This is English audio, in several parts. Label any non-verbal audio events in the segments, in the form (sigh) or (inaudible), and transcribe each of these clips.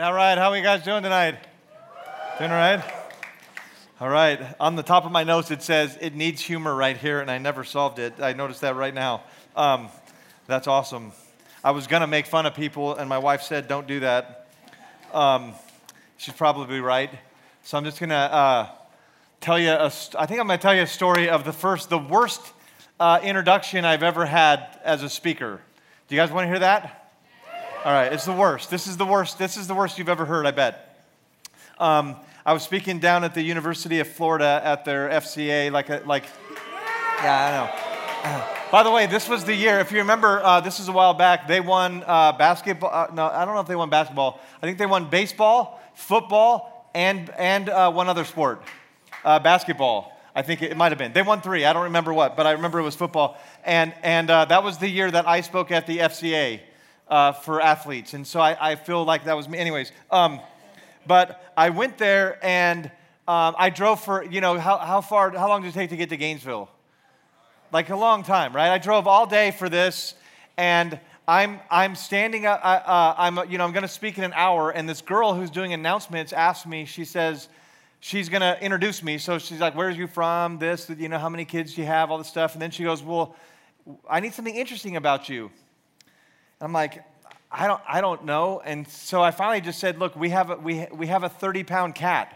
All right, how are you guys doing tonight? Doing all right? All right, on the top of my notes it says it needs humor right here, and I never solved it. I noticed that right now. Um, that's awesome. I was gonna make fun of people, and my wife said, don't do that. Um, she's probably right. So I'm just gonna uh, tell you, I think I'm gonna tell you a story of the first, the worst uh, introduction I've ever had as a speaker. Do you guys wanna hear that? All right, it's the worst. This is the worst. This is the worst you've ever heard, I bet. Um, I was speaking down at the University of Florida at their FCA, like, a, like, yeah, I know. (clears throat) By the way, this was the year. If you remember, uh, this is a while back. They won uh, basketball. Uh, no, I don't know if they won basketball. I think they won baseball, football, and and uh, one other sport, uh, basketball. I think it might have been. They won three. I don't remember what, but I remember it was football. And and uh, that was the year that I spoke at the FCA uh, for athletes. And so I, I, feel like that was me. Anyways, um, but I went there and um, I drove for, you know, how, how far, how long did it take to get to Gainesville? Like a long time, right? I drove all day for this and I'm, I'm standing, uh, uh, I'm, you know, I'm going to speak in an hour, and this girl who's doing announcements asked me, she says, she's going to introduce me. So she's like, where's you from? This, you know, how many kids do you have? All this stuff. And then she goes, well, I need something interesting about you. I'm like, I don't, I don't know. And so I finally just said, look, we have a, we, we have a 30 pound cat.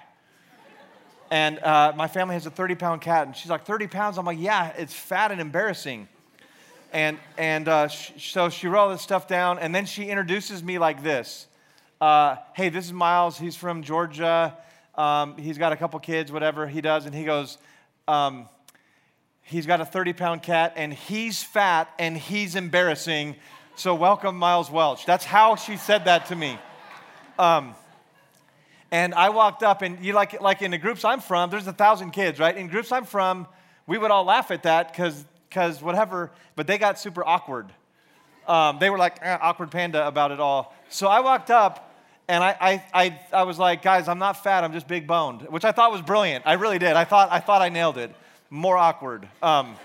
And uh, my family has a 30 pound cat. And she's like, 30 pounds? I'm like, yeah, it's fat and embarrassing. And, and uh, sh- so she wrote all this stuff down. And then she introduces me like this uh, Hey, this is Miles. He's from Georgia. Um, he's got a couple kids, whatever he does. And he goes, um, He's got a 30 pound cat, and he's fat and he's embarrassing. So, welcome, Miles Welch. That's how she said that to me. Um, and I walked up, and you like, like in the groups I'm from, there's a thousand kids, right? In groups I'm from, we would all laugh at that because whatever, but they got super awkward. Um, they were like eh, awkward panda about it all. So I walked up and I, I, I, I, was like, guys, I'm not fat, I'm just big boned, which I thought was brilliant. I really did. I thought I, thought I nailed it. More awkward. Um,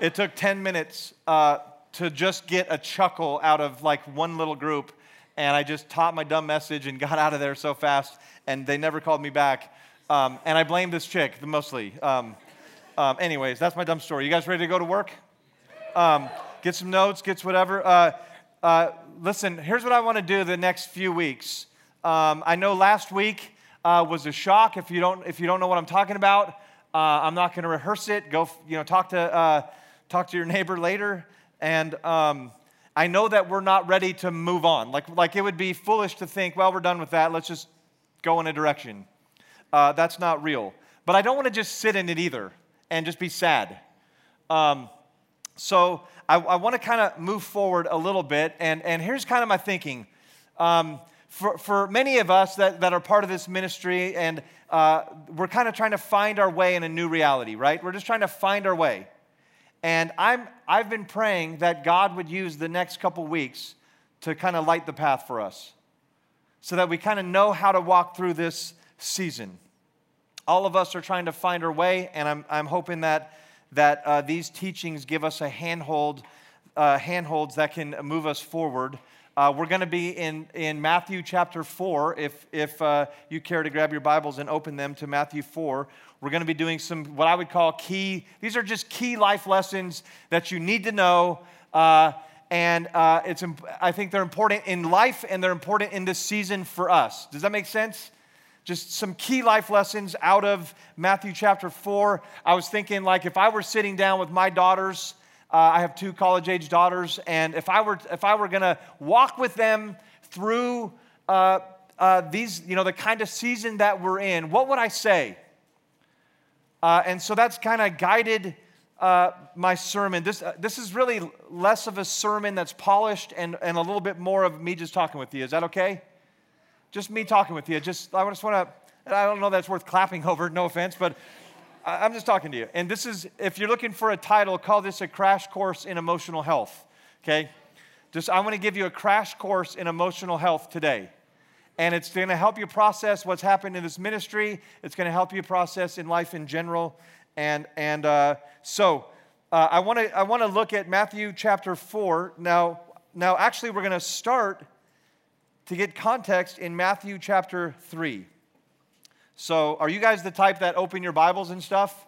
it took 10 minutes uh, to just get a chuckle out of like one little group. And I just taught my dumb message and (laughs) got out of there so fast, and they never called me back. Um, and I blame this chick mostly. Um, um, anyways, that's my dumb story. You guys ready to go to work? Um, get some notes, get whatever. Uh, uh, listen, here's what I want to do the next few weeks. Um, I know last week uh, was a shock. If you don't, if you don't know what I'm talking about, uh, I'm not going to rehearse it. Go, you know, talk to uh, talk to your (laughs) neighbor later. And um, I know that we're not ready to move on. Like, like it would be foolish to think, well, we're done with that. Let's just go in a direction. Uh, that's not real. But I don't want to just sit in it either and just be sad. Um, so I, I want to kind of move forward a little bit. And, and here's kind of my thinking. Um, for, for many of us that, that are part of this ministry, and uh, we're kind of trying to find our way in a new reality, right? We're just trying to find our way. And I'm, I've been praying that God would use the next couple weeks to kind of light the path for us so that we kind of know how to walk through this season. All of us are trying to find our way, and I'm, I'm hoping that, that uh, these teachings give us a handhold, uh, handholds that can move us forward. Uh, we're going to be in, in Matthew chapter 4. If, if uh, you care to grab your Bibles and open them to Matthew 4, we're going to be doing some, what I would call key, these are just key life lessons that you need to know. Uh, and uh, it's, I think they're important in life and they're important in this season for us. Does that make sense? Just some key life lessons out of Matthew chapter 4. I was thinking, like, if I were sitting down with my daughters, uh, I have two college age daughters, and if I were, if I were to walk with them through uh, uh, these, you know, the kind of season that we're in, what would I say? Uh, and so that's kind of guided uh, my sermon. This, uh, this is really less of a sermon that's polished and, and a little bit more of me just talking with you. Is that okay? Just me talking with you. Just I just want to. I don't know that's worth clapping (laughs) over. No offense, but I'm just talking to you. And this is if you're looking for a title, call this a crash course in emotional health. Okay. Just I want to give you a crash course in emotional health today and it's going to help you process what's happened in this ministry. It's going to help you process in life in general. And, and uh, so uh, I want to I wanna look at Matthew chapter 4. Now, now actually, we're going to start to get context in Matthew chapter 3. So, are you guys the type that open your Bibles and stuff?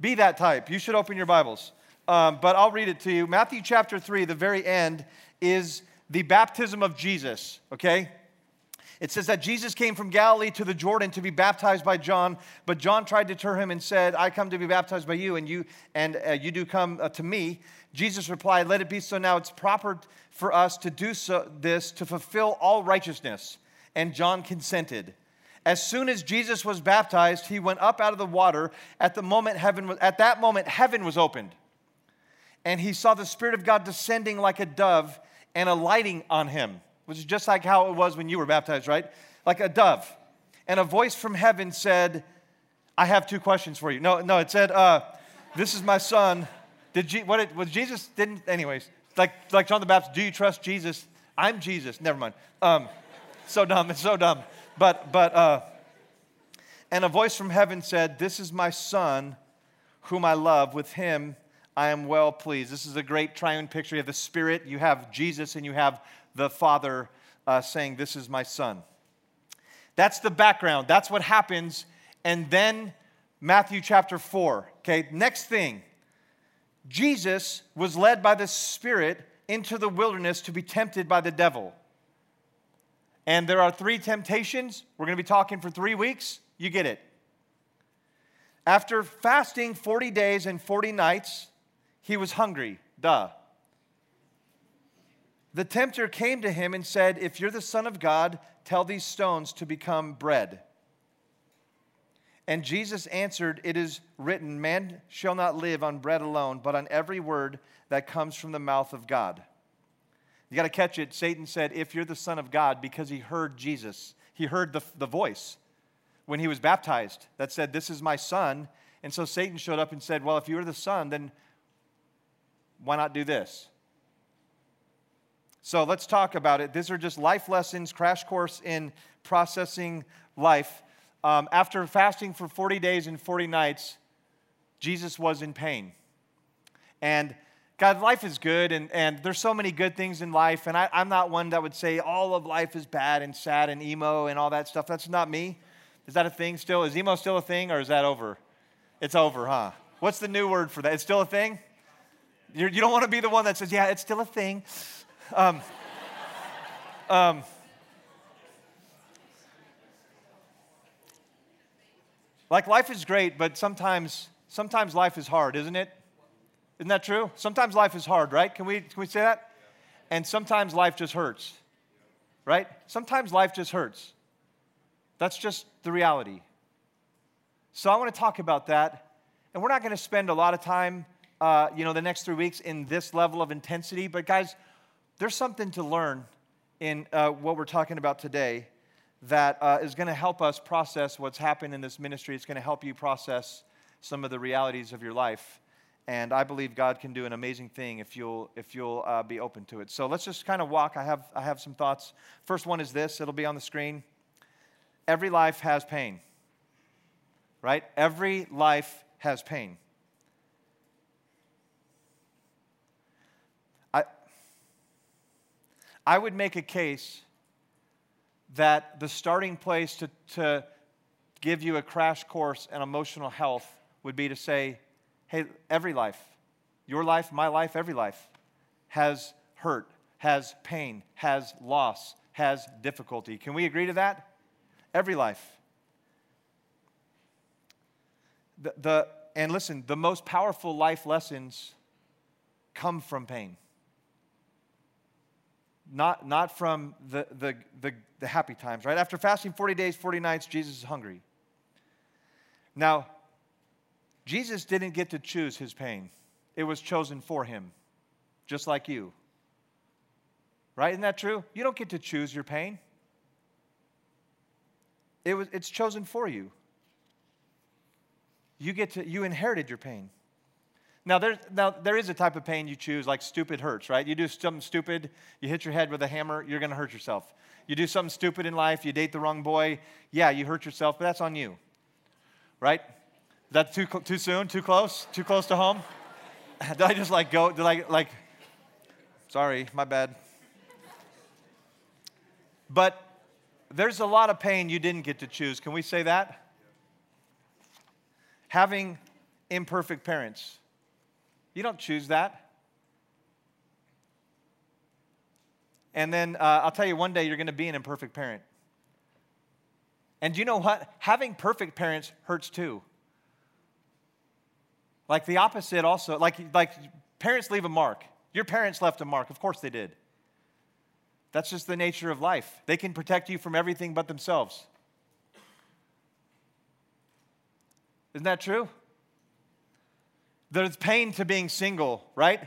Be that type. You should open your Bibles. Um, but I'll read it to you. Matthew chapter 3, the very end, is the baptism of Jesus, okay? It says that Jesus came from Galilee to the Jordan to be baptized by John, but John tried to deter him and said, "I come to be baptized by you, and you and uh, you do come uh, to me." Jesus replied, "Let it be so now. It's proper for us to do so, this to fulfill all righteousness." And John consented. As soon as Jesus was baptized, he went up out of the water. At the moment, heaven at that moment, heaven was opened, and he saw the Spirit of God descending like a dove and alighting on him, which is just like how it was when you were baptized, right? Like a dove. And a voice from heaven said, "I have two questions for you." No, no, it said, uh, "This is my son." Did Je- what? It, was Jesus? Didn't anyways? Like like John the Baptist. Do you trust Jesus? I'm Jesus. Never mind. Um, so dumb. It's so dumb. But, but, uh, and a voice from heaven said, This is my son whom I love. With him I am well pleased. This is a great triune picture. You have the Spirit, you have Jesus, and you have the Father uh, saying, This is my son. That's the background. That's what happens. And then Matthew chapter 4. Okay, next thing. Jesus was led by the Spirit into the wilderness to be tempted by the devil. And there are three temptations. We're going to be talking for three weeks. You get it. After fasting 40 days and 40 nights, he was hungry. Duh. The tempter came to him and said, If you're the Son of God, tell these stones to become bread. And Jesus answered, It is written, Man shall not live on bread alone, but on every word that comes from the mouth of God. You got to catch it. Satan said, If you're the Son of God, because he heard Jesus, he heard the, the voice when he was baptized that said, This is my son. And so Satan showed up and said, Well, if you are the son, then why not do this? So let's talk about it. These are just life lessons, crash course in processing life. Um, after fasting for 40 days and 40 nights, Jesus was in pain. And God, life is good, and, and there's so many good things in life, and I, I'm not one that would say all of life is bad and sad and emo and all that stuff. That's not me. Is that a thing still? Is emo still a thing, or is that over? It's over, huh? What's the new word for that? It's still a thing? You're, you do not want to be the one that says, yeah, it's still a thing. Um, (laughs) um, like life is great, but sometimes, sometimes life is hard, isn't it? Isn't that true? Sometimes life is hard, right? Can we, can we say that? And sometimes life just hurts, right? Sometimes life just hurts. That's just the reality. So I want to talk about that. And we're not going to spend a lot of time, uh, you know, the next three weeks in this level of intensity. But guys, there's something to learn in uh, what we're talking about today that uh, is going to help us process what's happened in this ministry. It's going to help you process some of the realities of your life. And I believe God can do an amazing thing if you'll, if you'll uh, be open to it. So let's just kind of walk. I have, I have some thoughts. First one is this it'll be on the screen. Every life has pain, right? Every life has pain. I, I would make a case that the starting place to, to give you a crash course in emotional health would be to say, Hey, every life, your life, my life, every life has hurt, has pain, has loss, has difficulty. Can we agree to that? Every life. The, the, and listen, the most powerful life lessons come from pain. Not, not from the, the, the, the happy times, right? After fasting 40 days, 40 nights, Jesus is hungry. Now, Jesus didn't get to choose his pain, it was chosen for him, just like you. Right? Isn't that true? You don't get to choose your pain. It was, it's chosen for you. You get to, you inherited your pain. Now, there's, now, there is a type of pain you choose, like stupid hurts, right? You do something stupid, you hit your head with a hammer, you're to hurt yourself. You do something stupid in life, you date the wrong boy, yeah, you hurt yourself, but that's on you, right? That too, too soon? Too close? Too close to home? (laughs) Did I just like go? Did I like, sorry, my bad. But there's a lot of pain you didn't get to choose. Can we say that? Having imperfect parents. You don't choose that. And then uh, I'll tell you one day you're going to be an imperfect parent. And you know what? Having perfect parents hurts too. Like the opposite also, like, like parents leave a mark. Your parents left a mark. Of course they did. That's just the nature of life. They can protect you from everything but themselves. Isn't that true? There's pain to being single, right?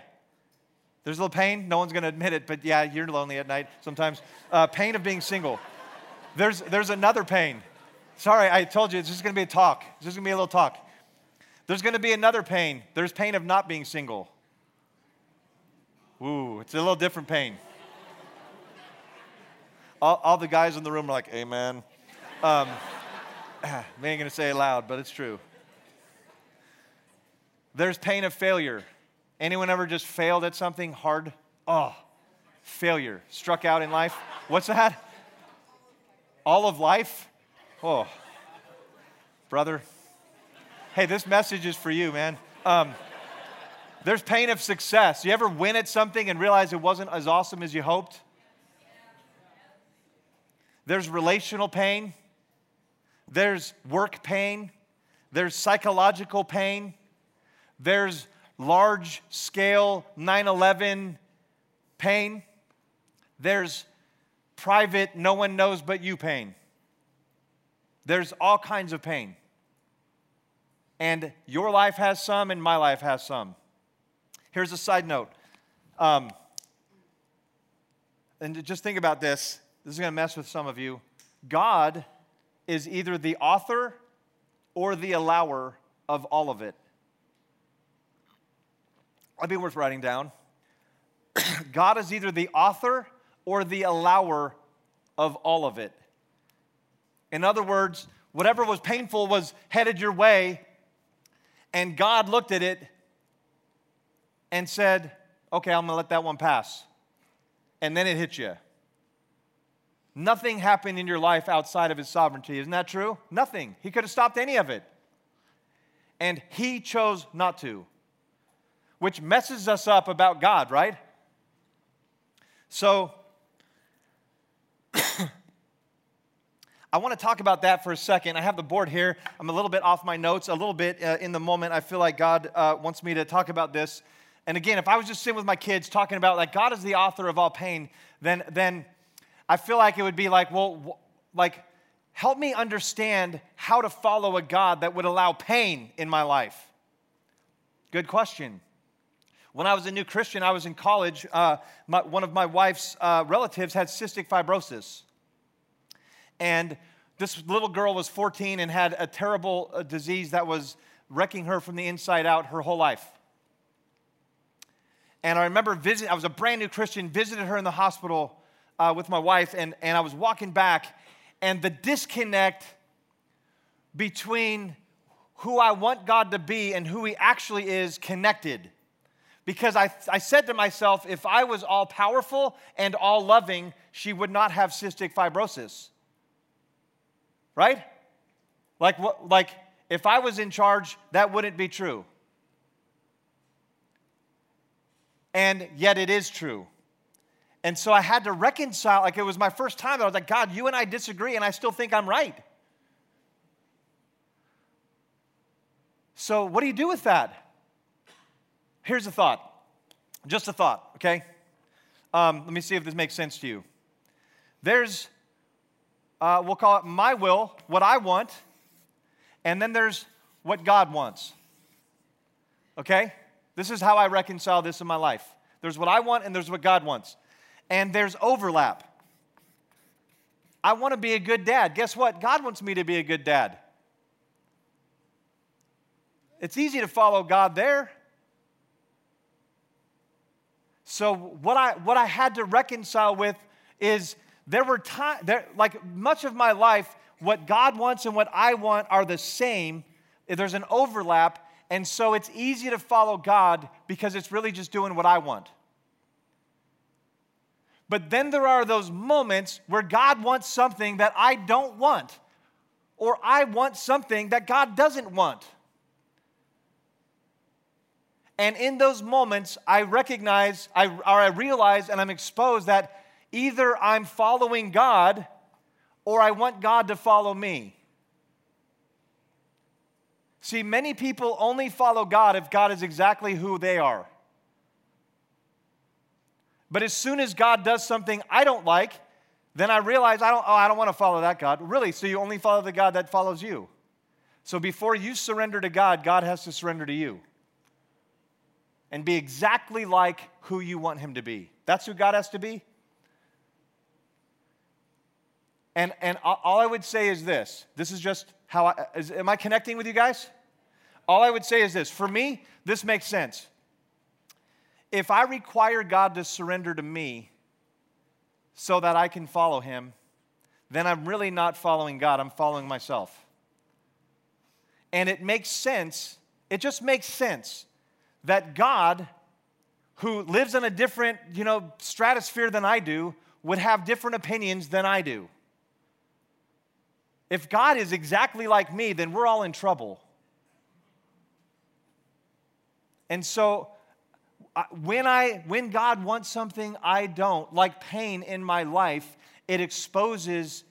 There's a little pain. No one's going to admit it, but yeah, you're lonely at night sometimes. Uh, pain of being single. There's, there's another pain. Sorry, I told you, it's just going to be a talk. It's just going to be a little talk. There's going to be another pain. There's pain of not being single. Ooh, it's a little different pain. All, all the guys in the room are like, Amen. Um, (clears throat) ain't going to say it loud, but it's true. There's pain of failure. Anyone ever just failed at something hard? Oh, failure. Struck out in life? What's that? All of life? Oh, brother. Hey, this message is for you, man. Um, there's pain of success. You ever win at something and realize it wasn't as awesome as you hoped? There's relational pain. There's work pain. There's psychological pain. There's large scale 9 11 pain. There's private, no one knows but you pain. There's all kinds of pain. And your life has some, and my life has some. Here's a side note. Um, and just think about this. This is going to mess with some of you. God is either the author or the allower of all of it. That'd be worth writing down. (clears throat) God is either the author or the allower of all of it. In other words, whatever was painful was headed your way, and God looked at it and said, Okay, I'm gonna let that one pass. And then it hit you. Nothing happened in your life outside of his sovereignty. Isn't that true? Nothing. He could have stopped any of it. And he chose not to, which messes us up about God, right? So, I want to talk about that for a second. I have the board here. I'm a little bit off my notes, a little bit uh, in the moment. I feel like God uh, wants me to talk about this. And again, if I was just sitting with my kids talking about like God is the author of all pain, then then I feel like it would be like, well, like help me understand how to follow a God that would allow pain in my life. Good question. When I was a new Christian, I was in college. Uh, my, one of my wife's uh, relatives had cystic fibrosis. And this little girl was 14 and had a terrible uh, disease that was wrecking her from the inside out her whole life. And I remember visiting, I was a brand new Christian, visited her in the hospital uh, with my wife, and, and I was walking back, and the disconnect between who I want God to be and who He actually is connected. Because I, I said to myself, if I was all powerful and all loving, she would not have cystic fibrosis. Right? Like, what, like if I was in charge, that wouldn't be true. and yet it is true. And so I had to reconcile, like it was my first time. I was like, God, you and I disagree, and I still think I'm right. So, what do you do with that? Here's a thought. Just a thought, okay? Um, let me see if this makes sense to you. There's, uh, we'll call it my will, what I want, and then there's what God wants. Okay? This is how I reconcile this in my life. There's what I want and there's what God wants. And there's overlap. I want to be a good dad. Guess what? God wants me to be a good dad. It's easy to follow God there. So what I what I had to reconcile with is there were times there like much of my life what God wants and what I want are the same. There's an overlap and so it's easy to follow God because it's really just doing what I want. But then there are those moments where God wants something that I don't want, or I want something that God doesn't want. And in those moments, I recognize, I, or I realize, and I'm exposed that either I'm following God or I want God to follow me. See, many people only follow God if God is exactly who they are. But as soon as God does something I don't like, then I realize I don't, oh, I don't want to follow that God. Really? So you only follow the God that follows you. So before you surrender to God, God has to surrender to you and be exactly like who you want him to be. That's who God has to be. And, and all I would say is this this is just how I, is, am I connecting with you guys? All I would say is this for me, this makes sense. If I require God to surrender to me so that I can follow him, then I'm really not following God, I'm following myself. And it makes sense, it just makes sense that God, who lives in a different, you know, stratosphere than I do, would have different opinions than I do. If God is exactly like me, then we're all in trouble. And so when I when God wants something I don't, like pain in my life, it exposes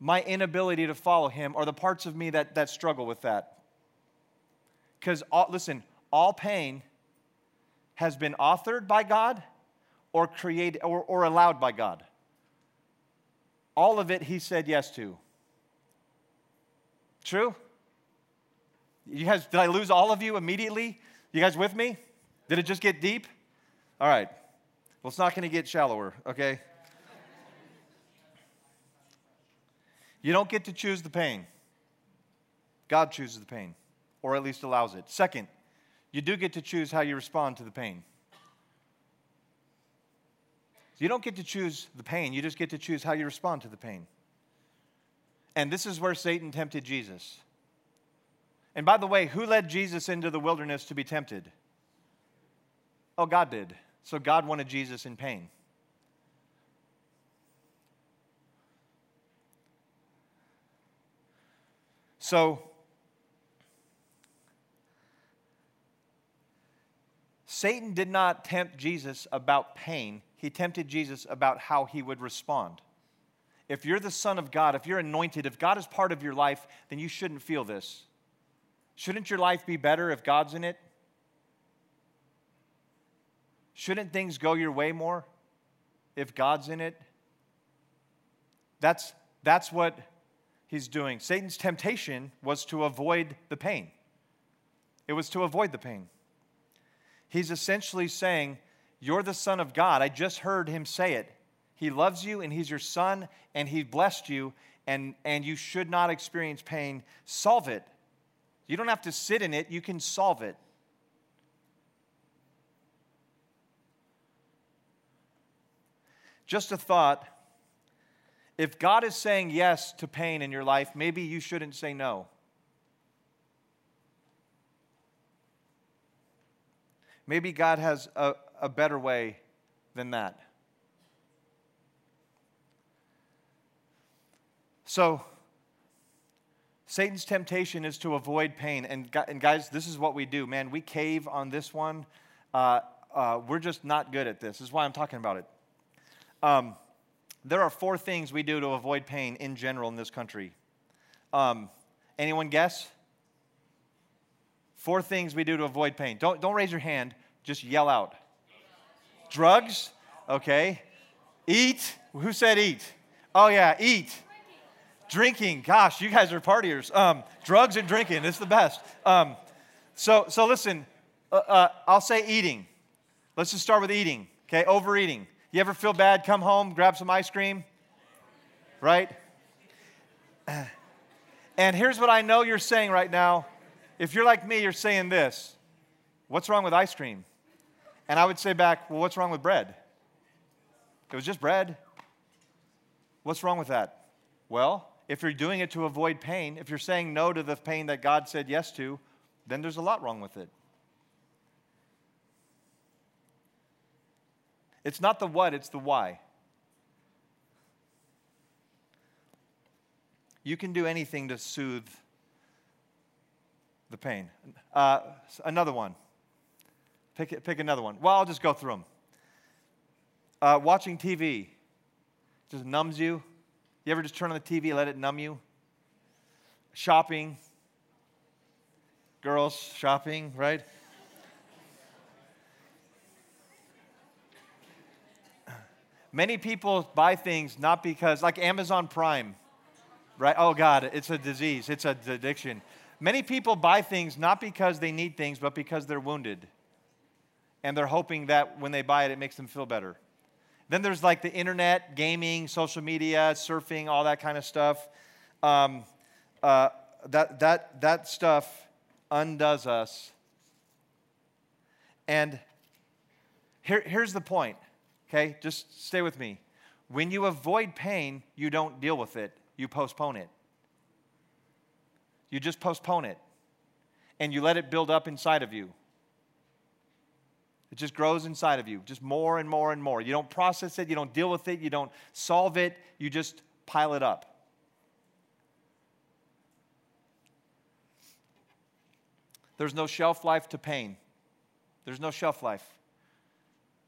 my inability to follow him or the parts of me that, that struggle with that. Because listen, all pain has been authored by God or created or, or allowed by God. All of it he said yes to. True? You guys, did I lose all of you immediately? You guys with me? Did it just get deep? All right. Well, it's not going to get shallower, okay? You don't get to choose the pain. God chooses the pain, or at least allows it. Second, you do get to choose how you respond to the pain. You don't get to choose the pain, you just get to choose how you respond to the pain. And this is where Satan tempted Jesus. And by the way, who led Jesus into the wilderness to be tempted? Oh, God did. So God wanted Jesus in pain. So, Satan did not tempt Jesus about pain, he tempted Jesus about how he would respond. If you're the Son of God, if you're anointed, if God is part of your life, then you shouldn't feel this. Shouldn't your life be better if God's in it? Shouldn't things go your way more if God's in it? That's, that's what he's doing. Satan's temptation was to avoid the pain, it was to avoid the pain. He's essentially saying, You're the Son of God. I just heard him say it. He loves you and he's your son and he blessed you and, and you should not experience pain. Solve it. You don't have to sit in it, you can solve it. Just a thought. If God is saying yes to pain in your life, maybe you shouldn't say no. Maybe God has a, a better way than that. So, Satan's temptation is to avoid pain. And, and guys, this is what we do. Man, we cave on this one. Uh, uh, we're just not good at this. This is why I'm talking about it. Um, there are four things we do to avoid pain in general in this country. Um, anyone guess? Four things we do to avoid pain. Don't, don't raise your hand, just yell out. Drugs? Okay. Eat? Who said eat? Oh, yeah, eat. Drinking. Gosh, you guys are partiers. Um, drugs and drinking, it's the best. Um, so, so listen, uh, uh, I'll say eating. Let's just start with eating, okay? Overeating. You ever feel bad, come home, grab some ice cream? Right? (sighs) And here's what I know you're saying right now. If you're like me, you're saying this What's wrong with ice cream? And I would say back, Well, what's wrong with bread? It was just bread. What's wrong with that? Well, if you're doing it to avoid pain, if you're saying no to the pain that God said yes to, then there's a lot wrong with it. It's not the what, it's the why. You can do anything to soothe the pain. Uh, another one. Pick, pick another one. Well, I'll just go through them. Uh, watching TV just numbs you. You ever just turn on the TV, and let it numb you? Shopping. Girls shopping, right? Many people buy things not because, like Amazon Prime, right? Oh God, it's a disease, it's an addiction. Many people buy things not because they need things, but because they're wounded. And they're hoping that when they buy it, it makes them feel better. Then there's like the internet, gaming, social media, surfing, all that kind of stuff. Um, uh, that, that, that stuff undoes us. And here, here's the point, okay? Just stay with me. When you avoid pain, you don't deal with it, you postpone it. You just postpone it and you let it build up inside of you. It just grows inside of you, just more and more and more. You don't process it, you don't deal with it, you don't solve it, you just pile it up. There's no shelf life to pain. There's no shelf life.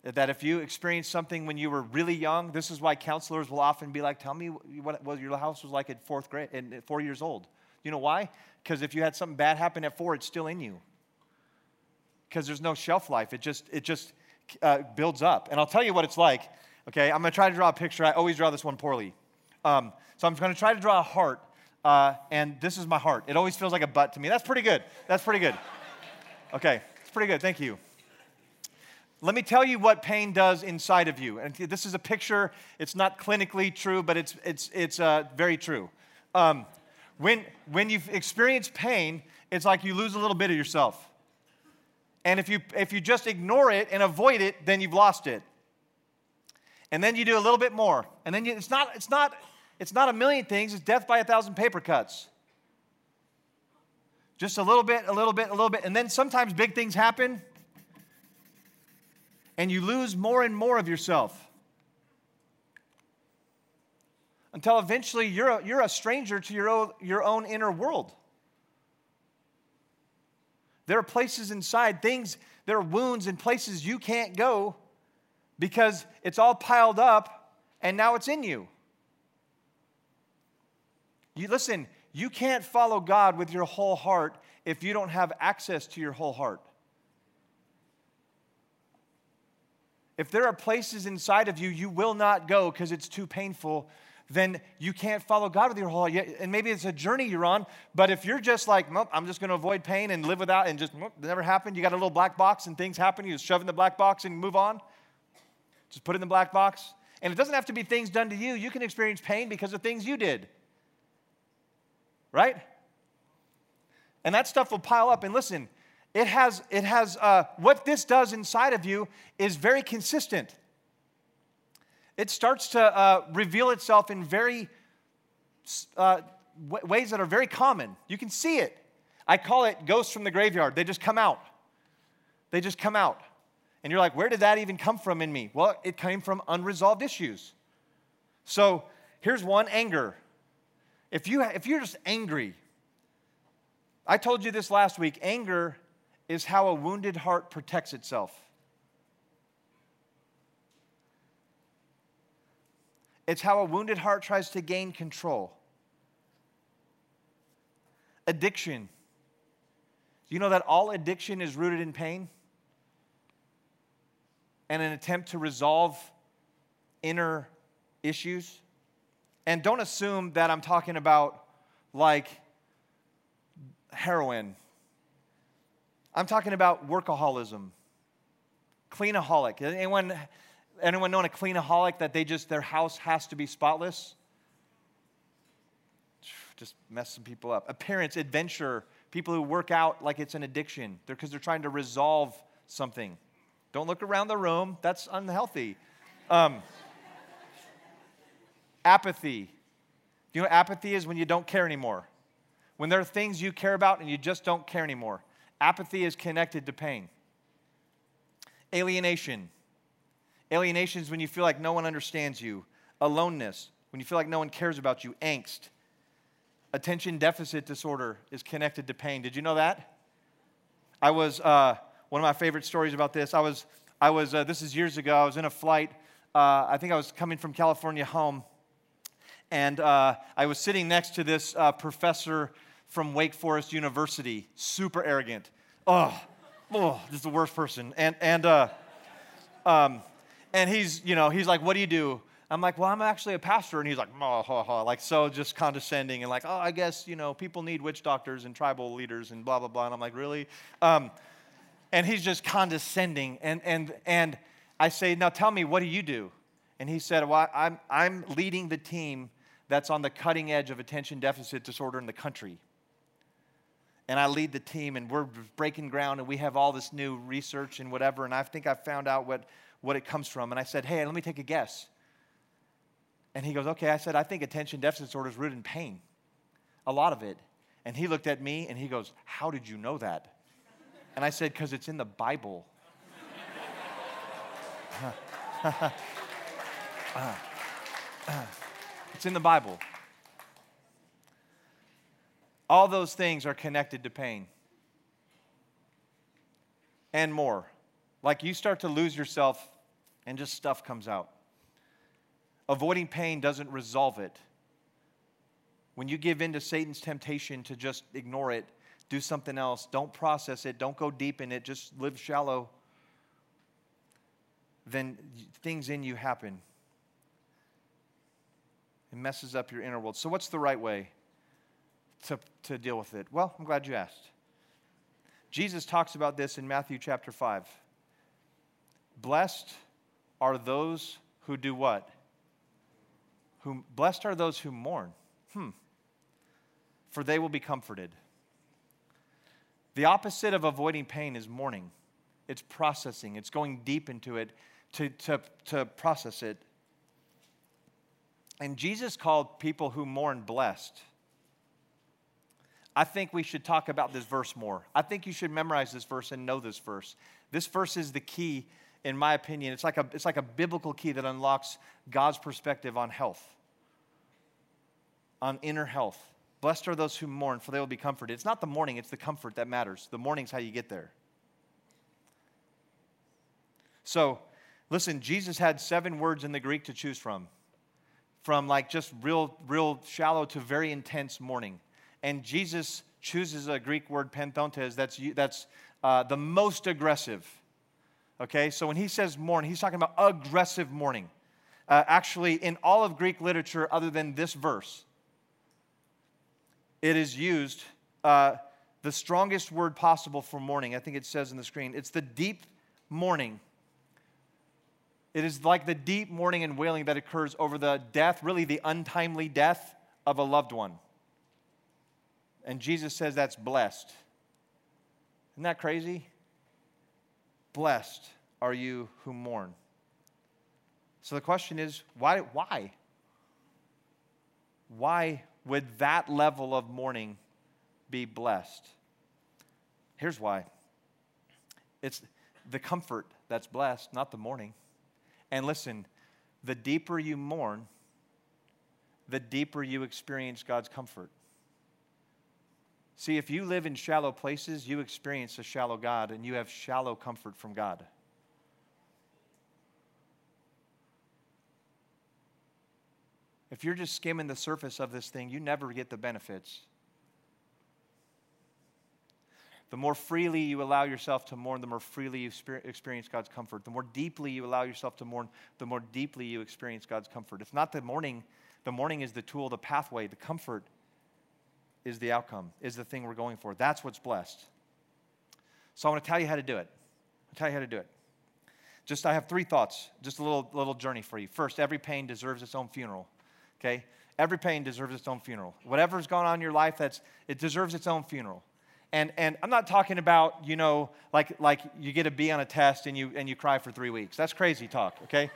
That if you experienced something when you were really young, this is why counselors will often be like, "Tell me what, what your house was like at fourth grade, at four years old." You know why? Because if you had something bad happen at four, it's still in you. Because there's no shelf life. It just it just uh, builds up. And I'll tell you what it's like. Okay, I'm to try to draw a picture. I always draw this one poorly. Um, so I'm to try to draw a heart. Uh, and this is my heart. It always feels like a butt to me. That's pretty good. That's pretty good. Okay, it's pretty good. Thank you. Let me tell you what pain does inside of you. And this is a picture. It's not clinically true, but it's, it's, it's uh, very true. Um, when, when you experience pain, it's like you lose a little bit of yourself. And if you, if you just ignore it and avoid it, then you've lost it. And then you do a little bit more. And then you, it's, not, it's, not, it's not a million things, it's death by a thousand paper cuts. Just a little bit, a little bit, a little bit. And then sometimes big things happen, and you lose more and more of yourself until eventually you're a, you're a stranger to your own, your own inner world. There are places inside, things, there are wounds and places you can't go because it's all piled up and now it's in you. You listen, you can't follow God with your whole heart if you don't have access to your whole heart. If there are places inside of you you will not go because it's too painful, then you can't follow God with your whole heart. And maybe it's a journey you're on, but if you're just like, nope, I'm just going to avoid pain and live without and just nope, never happened, you got a little black box and things happen, you just shove in the black box and move on. Just put in the black box. And it doesn't have to be things done to you. You can experience pain because of things you did. Right? And that stuff will pile up. And listen, it has, it has uh, what this does inside of you is very consistent it starts to uh, reveal itself in very uh, w- ways that are very common. You can see it. I call it ghosts from the graveyard. They just come out. They just come out. And you're like, where did that even come from in me? Well, it came from unresolved issues. So here's one anger. If, you, if you're just angry, I told you this last week anger is how a wounded heart protects itself. It's how a wounded heart tries to gain control. Addiction. Do you know that all addiction is rooted in pain? And an attempt to resolve inner issues? And don't assume that I'm talking about like heroin. I'm talking about workaholism, cleanaholic. Anyone Anyone known a cleanaholic that they just, their house has to be spotless? Just mess some people up. Appearance, adventure, people who work out like it's an addiction because they're, they're trying to resolve something. Don't look around the room, that's unhealthy. Um, apathy. You know apathy is when you don't care anymore? When there are things you care about and you just don't care anymore. Apathy is connected to pain. Alienation Alienation is when you feel like no one understands you. Aloneness, when you feel like no one cares about you. Angst. Attention deficit disorder is connected to pain. Did you know that? I was, uh, one of my favorite stories about this, I was, I was uh, this is years ago, I was in a flight. Uh, I think I was coming from California home, and uh, I was sitting next to this uh, professor from Wake Forest University, super arrogant. Oh, oh, this is the worst person. And, and, uh, um, and he's, you know, he's like, what do you do? I'm like, well, I'm actually a pastor. And he's like, ha, ha, ha, like so just condescending and like, oh, I guess, you know, people need witch doctors and tribal leaders and blah, blah, blah. And I'm like, really? Um, and he's just condescending. And, and, and I say, now tell me, what do you do? And he said, well, I'm, I'm leading the team that's on the cutting edge of attention deficit disorder in the country. And I lead the team, and we're breaking ground, and we have all this new research and whatever. And I think I've found out what, what it comes from. And I said, hey, let me take a guess. And he goes, Okay. I said, I think attention deficit disorder is rooted in pain, a lot of it. And he looked at me and he goes, How did you know that? And I said, Because it's in the Bible. it's in the Bible. All those things are connected to pain and more. Like you start to lose yourself and just stuff comes out. Avoiding pain doesn't resolve it. When you give in to Satan's temptation to just ignore it, do something else, don't process it, don't go deep in it, just live shallow, then things in you happen. It messes up your inner world. So, what's the right way to, to deal with it? Well, I'm glad you asked. Jesus talks about this in Matthew chapter 5. Blessed are those who do what? Whom, blessed are those who mourn. Hmm. For they will be comforted. The opposite of avoiding pain is mourning. It's processing, it's going deep into it to, to, to process it. And Jesus called people who mourn blessed. I think we should talk about this verse more. I think you should memorize this verse and know this verse. This verse is the key, in my opinion. It's like a, it's like a biblical key that unlocks God's perspective on health on inner health. Blessed are those who mourn, for they will be comforted. It's not the mourning, it's the comfort that matters. The mourning's how you get there. So, listen, Jesus had seven words in the Greek to choose from. From like just real, real shallow to very intense mourning. And Jesus chooses a Greek word, penthontes, that's, that's uh, the most aggressive. Okay, so when he says mourn, he's talking about aggressive mourning. Uh, actually, in all of Greek literature, other than this verse, it is used uh, the strongest word possible for mourning. I think it says in the screen. It's the deep mourning. It is like the deep mourning and wailing that occurs over the death, really the untimely death of a loved one. And Jesus says that's blessed. Isn't that crazy? Blessed are you who mourn. So the question is why? Why? Why would that level of mourning be blessed? Here's why it's the comfort that's blessed, not the mourning. And listen, the deeper you mourn, the deeper you experience God's comfort. See, if you live in shallow places, you experience a shallow God and you have shallow comfort from God. If you're just skimming the surface of this thing, you never get the benefits. The more freely you allow yourself to mourn, the more freely you experience God's comfort. The more deeply you allow yourself to mourn, the more deeply you experience God's comfort. It's not the mourning, the mourning is the tool, the pathway, the comfort is the outcome, is the thing we're going for. That's what's blessed. So I want to tell you how to do it. I'll tell you how to do it. Just I have three thoughts, just a little little journey for you. First, every pain deserves its own funeral okay? Every pain deserves its own funeral. Whatever's gone on in your life, that's, it deserves its own funeral. And, and I'm not talking about, you know, like, like you get a B on a test and you, and you cry for three weeks. That's crazy talk, okay?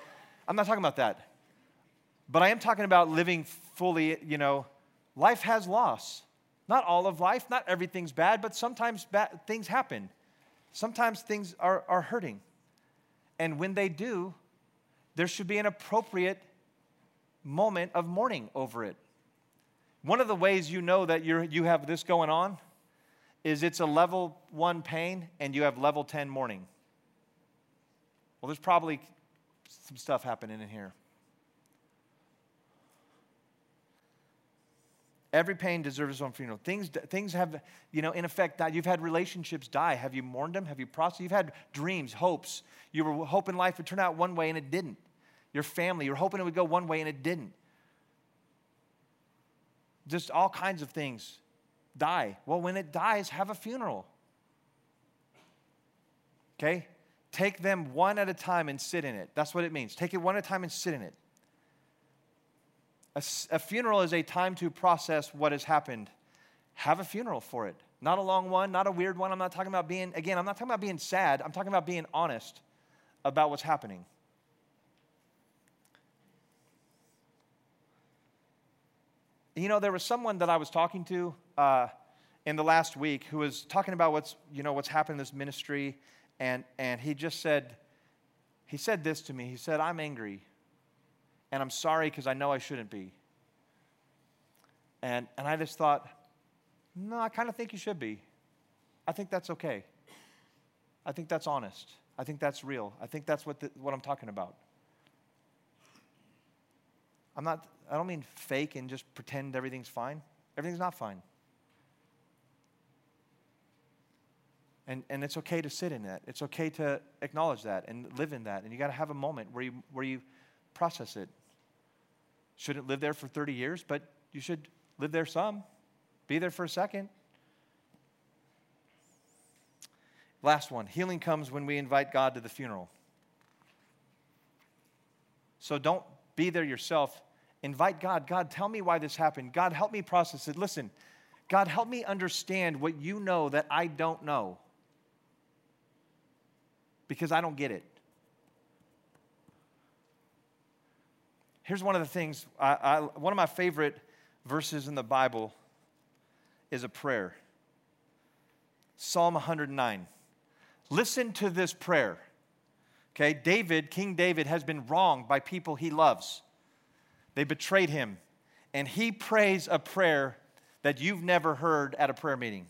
I'm not talking about that. But I am talking about living fully, you know, life has loss. Not all of life, not everything's bad, but sometimes bad things happen. Sometimes things are, are hurting. And when they do, there should be an appropriate moment of mourning over it. One of the ways you know that you're, you have this going on is it's a level one pain and you have level 10 mourning. Well, there's probably some stuff happening in here. Every pain deserves its own funeral. Things, things have, you know, in effect died. You've had relationships die. Have you mourned them? Have you processed? You've had dreams, hopes. You were hoping life would turn out one way and it didn't. Your family, you were hoping it would go one way and it didn't. Just all kinds of things die. Well, when it dies, have a funeral. Okay? Take them one at a time and sit in it. That's what it means. Take it one at a time and sit in it. A, a, funeral is a time to process what has happened. Have a funeral for it. Not a long one, not a weird one. I'm not talking about being, again, I'm not talking about being sad. I'm talking about being honest about what's happening. You know, there was someone that I was talking to uh, in the last week who was talking about what's, you know, what's happened in this ministry, and, and he just said, he said this to me. He said, I'm angry and I'm sorry because I know I shouldn't be. And, and I just thought, no, I kind of think you should be. I think that's okay. I think that's honest. I think that's real. I think that's what, the, what I'm talking about. I'm not, I don't mean fake and just pretend everything's fine. Everything's not fine. And, and it's okay to sit in that. It's okay to acknowledge that and live in that. And you got to have a moment where you, where you process it shouldn't live there for 30 years, but you should live there some. Be there for a second. Last one healing comes when we invite God to the funeral. So don't be there yourself. Invite God. God, tell me why this happened. God, help me process it. Listen, God, help me understand what you know that I don't know because I don't get it. Here's one of the things, I, I, one of my favorite verses in the Bible is a prayer Psalm 109. Listen to this prayer. Okay, David, King David, has been wronged by people he loves. They betrayed him. And he prays a prayer that you've never heard at a prayer meeting.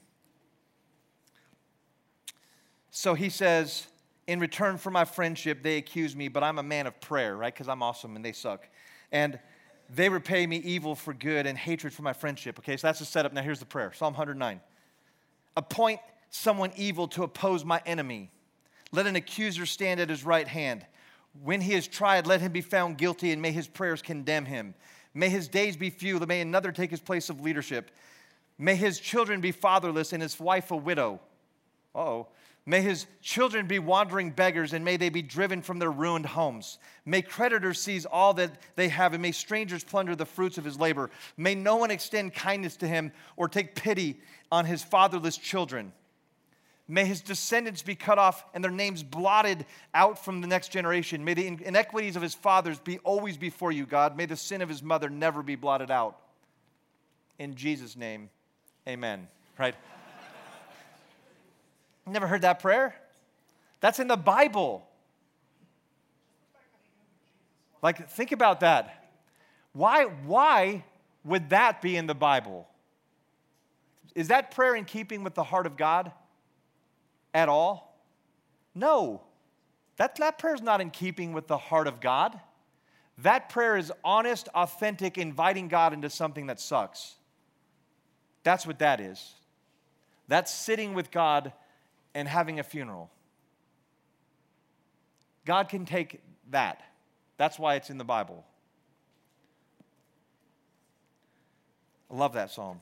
So he says, In return for my friendship, they accuse me, but I'm a man of prayer, right? Because I'm awesome and they suck and they repay me evil for good and hatred for my friendship. Okay, so that's the setup. Now here's the prayer Psalm 109. Appoint someone evil to oppose my enemy. Let an accuser stand at his right hand. When he is tried, let him be found guilty, and may his prayers condemn him. May his days be few, may another take his place of leadership. May his children be fatherless, and his wife a widow. oh. May his children be wandering beggars, and may they be driven from their ruined homes. May creditors seize all that they have, and may strangers plunder the fruits of his labor. May no one extend kindness to him or take pity on his fatherless children. May his descendants be cut off and their names blotted out from the next generation. May the inequities of his fathers be always before you, God. May the sin of his mother never be blotted out. In Jesus' name, amen. Right? Never heard that prayer? That's in the Bible. Like, think about that. Why, why would that be in the Bible? Is that prayer in keeping with the heart of God at all? No. That, that prayer is not in keeping with the heart of God. That prayer is honest, authentic, inviting God into something that sucks. That's what that is. That's sitting with God and having a funeral. God can take that. That's why it's in the Bible. I love that psalm.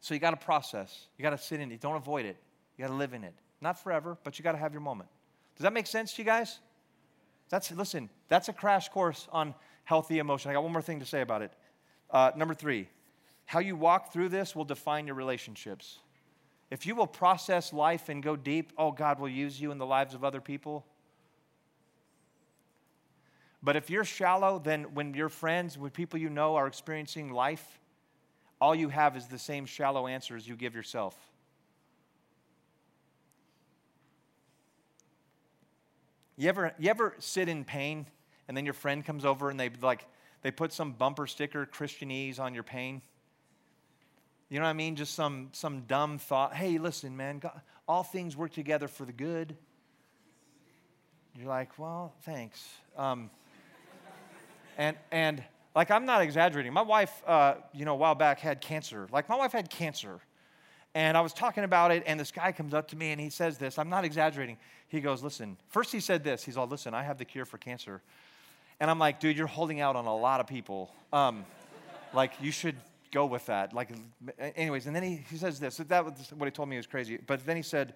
So you got to process. You got to sit in it. Don't avoid it. You got to live in it. Not forever, but you got to have your moment. Does that make sense to you guys? That's listen. That's a crash course on healthy emotion. I got one more thing to say about it. Uh, number three, how you walk through this will define your relationships. If you will process life and go deep, oh, God will use you in the lives of other people. But if you're shallow, then when your friends, when people you know are experiencing life, all you have is the same shallow answers you give yourself. You ever, you ever sit in pain and then your friend comes over and they like they put some bumper sticker Christianese on your pain? You know what I mean? Just some some dumb thought. Hey, listen, man, God, all things work together for the good. You're like, well, thanks. Um, and and like I'm not exaggerating. My wife, uh, you know, a while back had cancer. Like my wife had cancer. And I was talking about it, and this guy comes up to me and he says this. I'm not exaggerating. He goes, Listen, first he said this. He's all, Listen, I have the cure for cancer. And I'm like, Dude, you're holding out on a lot of people. Um, like, you should go with that. Like, anyways, and then he, he says this. That was what he told me was crazy. But then he said,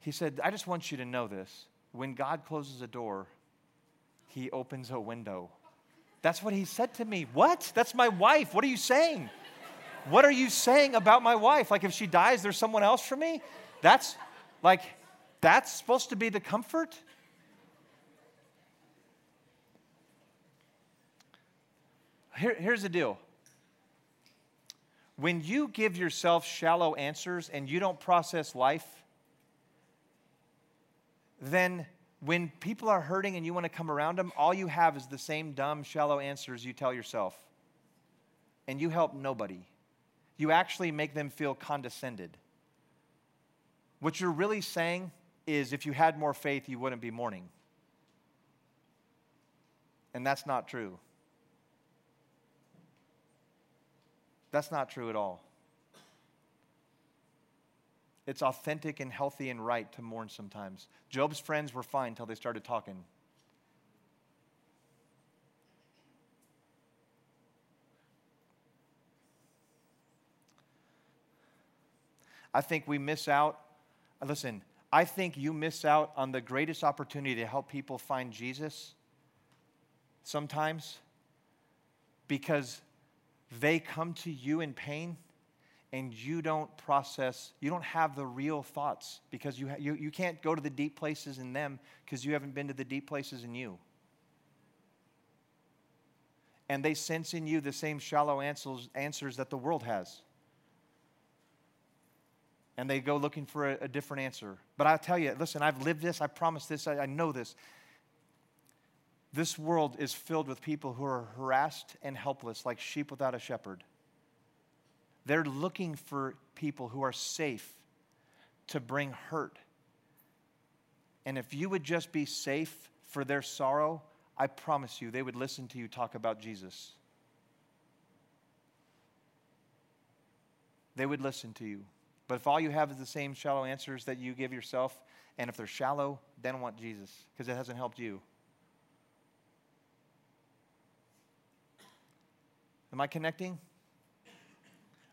he said, I just want you to know this. When God closes a door, he opens a window. That's what he said to me. What? That's my wife. What are you saying? What are you saying about my wife? Like, if she dies, there's someone else for me? That's like, that's supposed to be the comfort? Here, here's the deal. When you give yourself shallow answers and you don't process life, then when people are hurting and you want to come around them, all you have is the same dumb, shallow answers you tell yourself. And you help nobody you actually make them feel condescended. What you're really saying is if you had more faith, you wouldn't be mourning. And that's not true. That's not true at all. It's authentic and healthy and right to mourn sometimes. Job's friends were fine until they started talking. I think we miss out. Listen, I think you miss out on the greatest opportunity to help people find Jesus sometimes because they come to you in pain and you don't process, you don't have the real thoughts because you, ha- you, you can't go to the deep places in them because you haven't been to the deep places in you. And they sense in you the same shallow answers, answers that the world has and they go looking for a, a different answer. But I tell you, listen, I've lived this, I promise this, I, I know this. This world is filled with people who are harassed and helpless, like sheep without a shepherd. They're looking for people who are safe to bring hurt. And if you would just be safe for their sorrow, I promise you, they would listen to you talk about Jesus. They would listen to you. But if all you have is the same shallow answers that you give yourself, and if they're shallow, they don't want Jesus because it hasn't helped you. Am I connecting?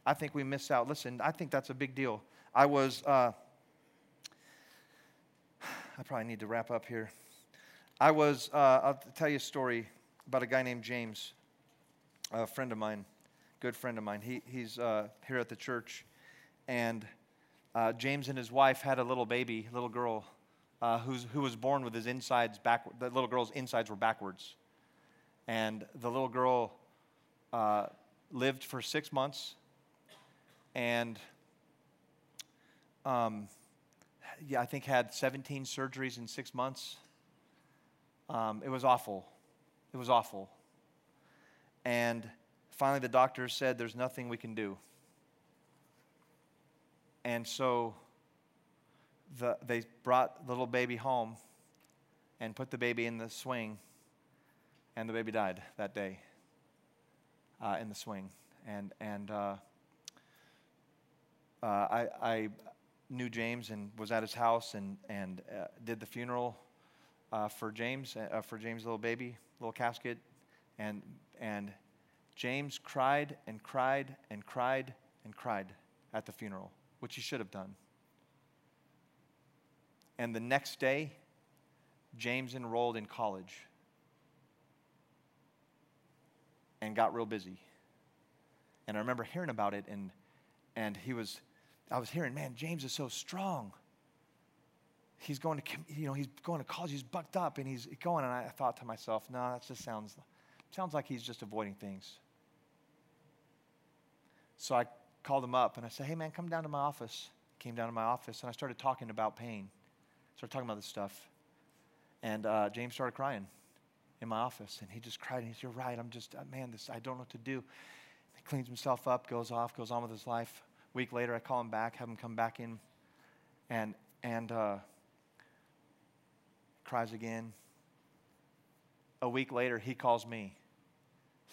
I think we miss out. Listen, I think that's a big deal. I was, uh, I probably need to wrap up here. I was, uh, I'll tell you a story about a guy named James, a friend of mine, good friend of mine. He, he's uh, here at the church and uh, James and his wife had a little baby, little girl, uh, who was born with his insides back. The little girl's insides were backwards, and the little girl uh, lived for six months, and um, yeah, I think had 17 surgeries in six months. Um, it was awful. It was awful. And finally, the doctor said, There's nothing we can do. And so the, they brought the little baby home and put the baby in the swing, and the baby died that day uh, in the swing. And, and uh, uh, I, I knew James and was at his house and, and uh, did the funeral uh, for James, for James' little baby, little casket. And, and James cried and cried and cried and cried at the funeral which he should have done. And the next day, James enrolled in college and got real busy. And I remember hearing about it, and, and he was, I was hearing, man, James is so strong. He's going to, you know, he's going to college, he's bucked up, and he's going. And I thought to myself, no, that just sounds, sounds like he's just avoiding things. So I called him up and I said, hey man, come down to my office. Came down to my office and I started talking about pain. Started talking about this stuff. And uh, James started crying in my office, and he just cried. And he said, "You're right. I'm just, uh, man, this I don't know what to do." He cleans himself up, goes off, goes on with his life. A week later, I call him back, have him come back in, and and uh, cries again. A week later, he calls me,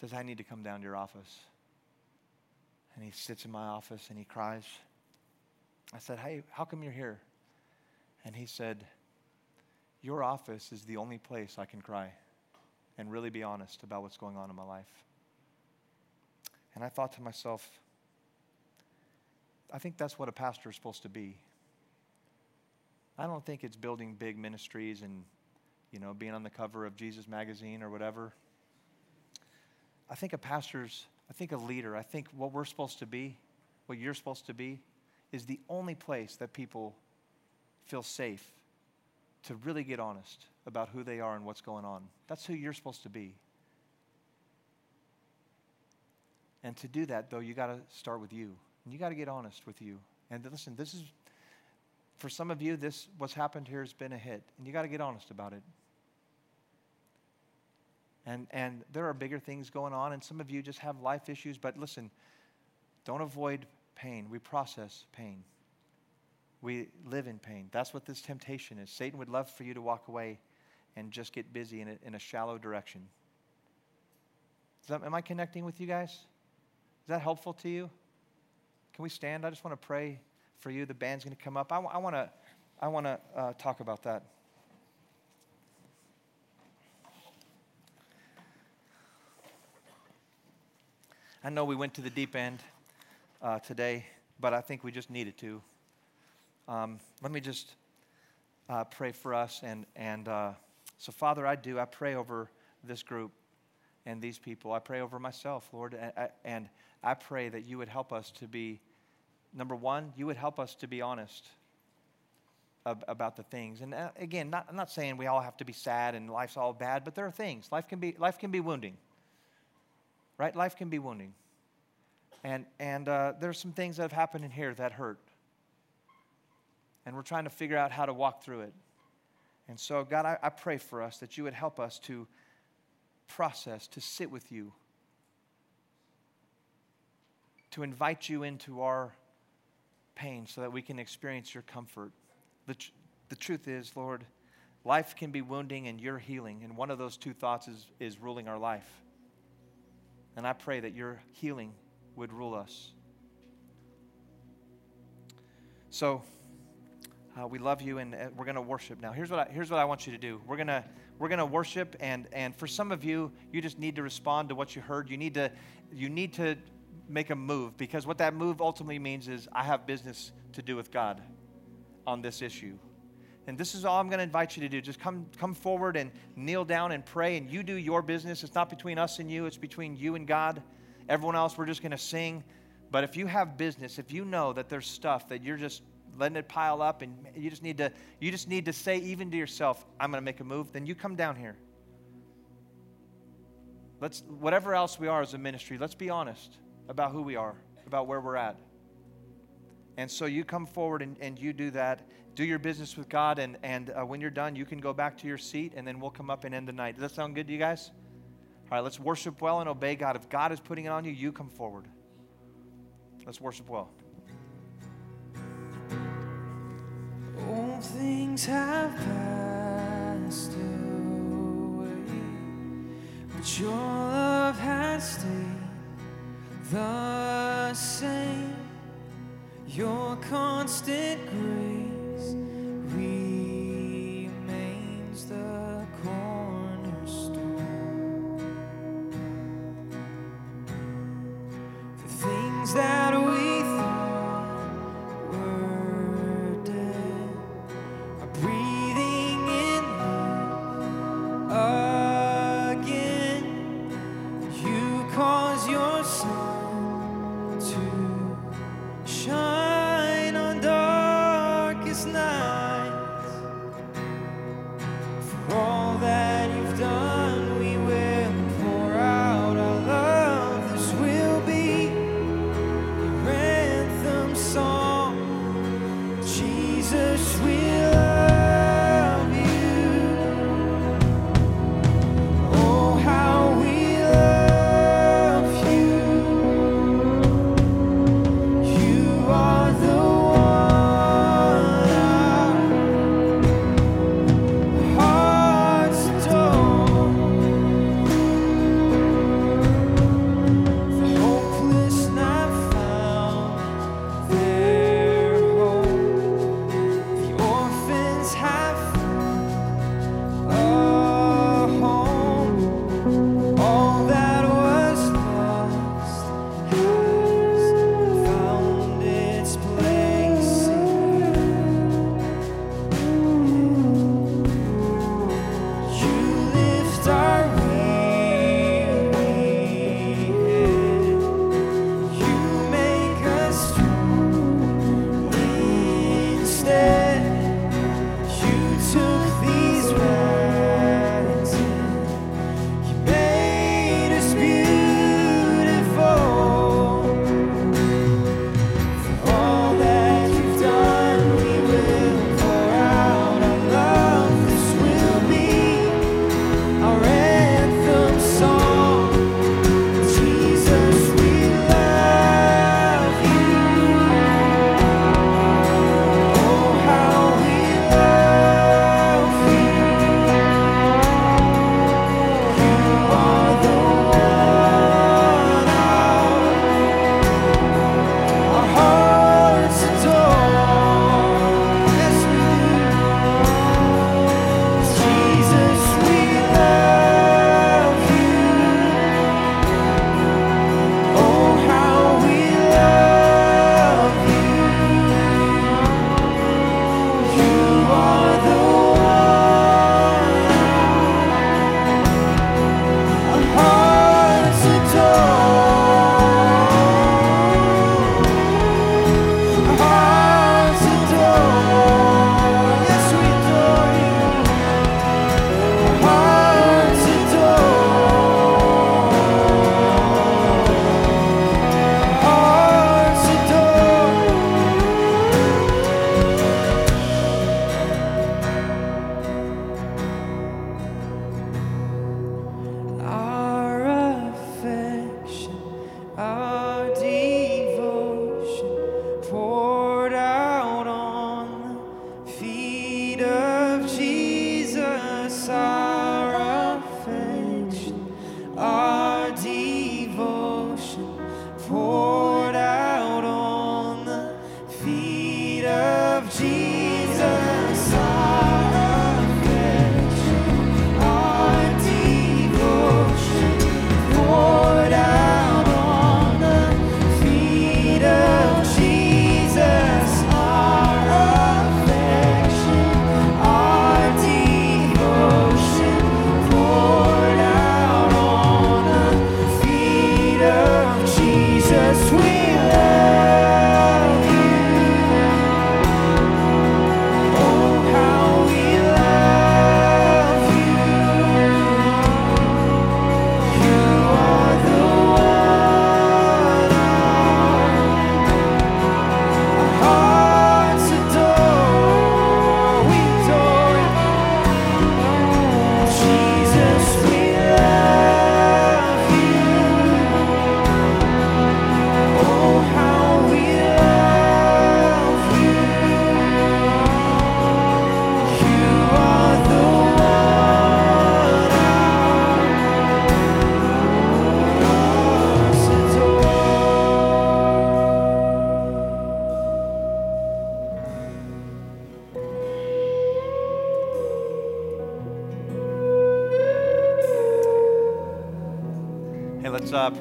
says, "I need to come down to your office." And he sits in my office and he cries. I said, Hey, how come you're here? And he said, Your office is the only place I can cry and really be honest about what's going on in my life. And I thought to myself, I think that's what a pastor is supposed to be. I don't think it's building big ministries and, you know, being on the cover of Jesus magazine or whatever. I think a pastor's, I think a leader, I think what we're supposed to be, what you're supposed to be, is the only place that people feel safe to really get honest about who they are and what's going on. That's who you're supposed to be. And to do that, though, you got to start with you. And you got to get honest with you. And listen, this is, for some of you, this, what's happened here has been a hit. And you got to get honest about it. And, and there are bigger things going on, and some of you just have life issues. But listen, don't avoid pain. We process pain. We live in pain. That's what this temptation is. Satan would love for you to walk away and just get busy in a, in a shallow direction. That, am I connecting with you guys? Is that helpful to you? Can we stand? I just want to pray for you. The band's going to come up. I, I want to I want to uh, talk about that. I know we went to the deep end uh, today, but I think we just needed to. Um, let me just uh, pray for us. And, and uh, so, Father, I do. I pray over this group and these people. I pray over myself, Lord. And, and I pray that you would help us to be, number one, you would help us to be honest about the things. And uh, again, not, I'm not saying we all have to be sad and life's all bad, but there are things. Life can be, life can be wounding, right? Life can be wounding. And, and uh, there's some things that have happened in here that hurt. And we're trying to figure out how to walk through it. And so, God, I, I pray for us that you would help us to process, to sit with you, to invite you into our pain so that we can experience your comfort. The, tr- the truth is, Lord, life can be wounding and you're healing. And one of those two thoughts is, is ruling our life. And I pray that your healing would rule us. So, uh, we love you, and uh, we're going to worship now. Here's what I, here's what I want you to do. We're going to we're going to worship, and and for some of you, you just need to respond to what you heard. You need to you need to make a move because what that move ultimately means is I have business to do with God on this issue. And this is all I'm going to invite you to do. Just come, come forward and kneel down and pray, and you do your business. It's not between us and you, it's between you and God. Everyone else, we're just going to sing. But if you have business, if you know that there's stuff that you're just letting it pile up and you just need to you just need to say even to yourself i'm going to make a move then you come down here let's whatever else we are as a ministry let's be honest about who we are about where we're at and so you come forward and, and you do that do your business with god and, and uh, when you're done you can go back to your seat and then we'll come up and end the night does that sound good to you guys all right, let's worship well and obey God. If God is putting it on you, you come forward. Let's worship well. Things have passed away, but your love has stayed the same. Your constant grace.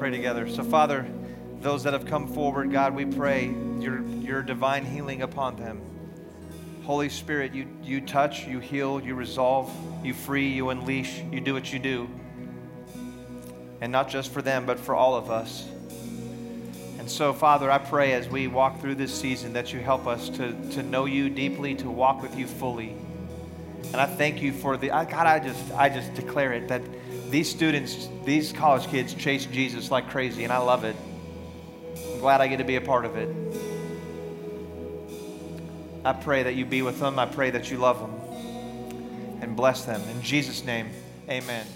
Pray together. So, Father, those that have come forward, God, we pray your, your divine healing upon them. Holy Spirit, you, you touch, you heal, you resolve, you free, you unleash, you do what you do. And not just for them, but for all of us. And so, Father, I pray as we walk through this season that you help us to, to know you deeply, to walk with you fully. And I thank you for the I, God. I just I just declare it that these students, these college kids, chase Jesus like crazy, and I love it. I'm glad I get to be a part of it. I pray that you be with them. I pray that you love them and bless them. In Jesus' name, Amen.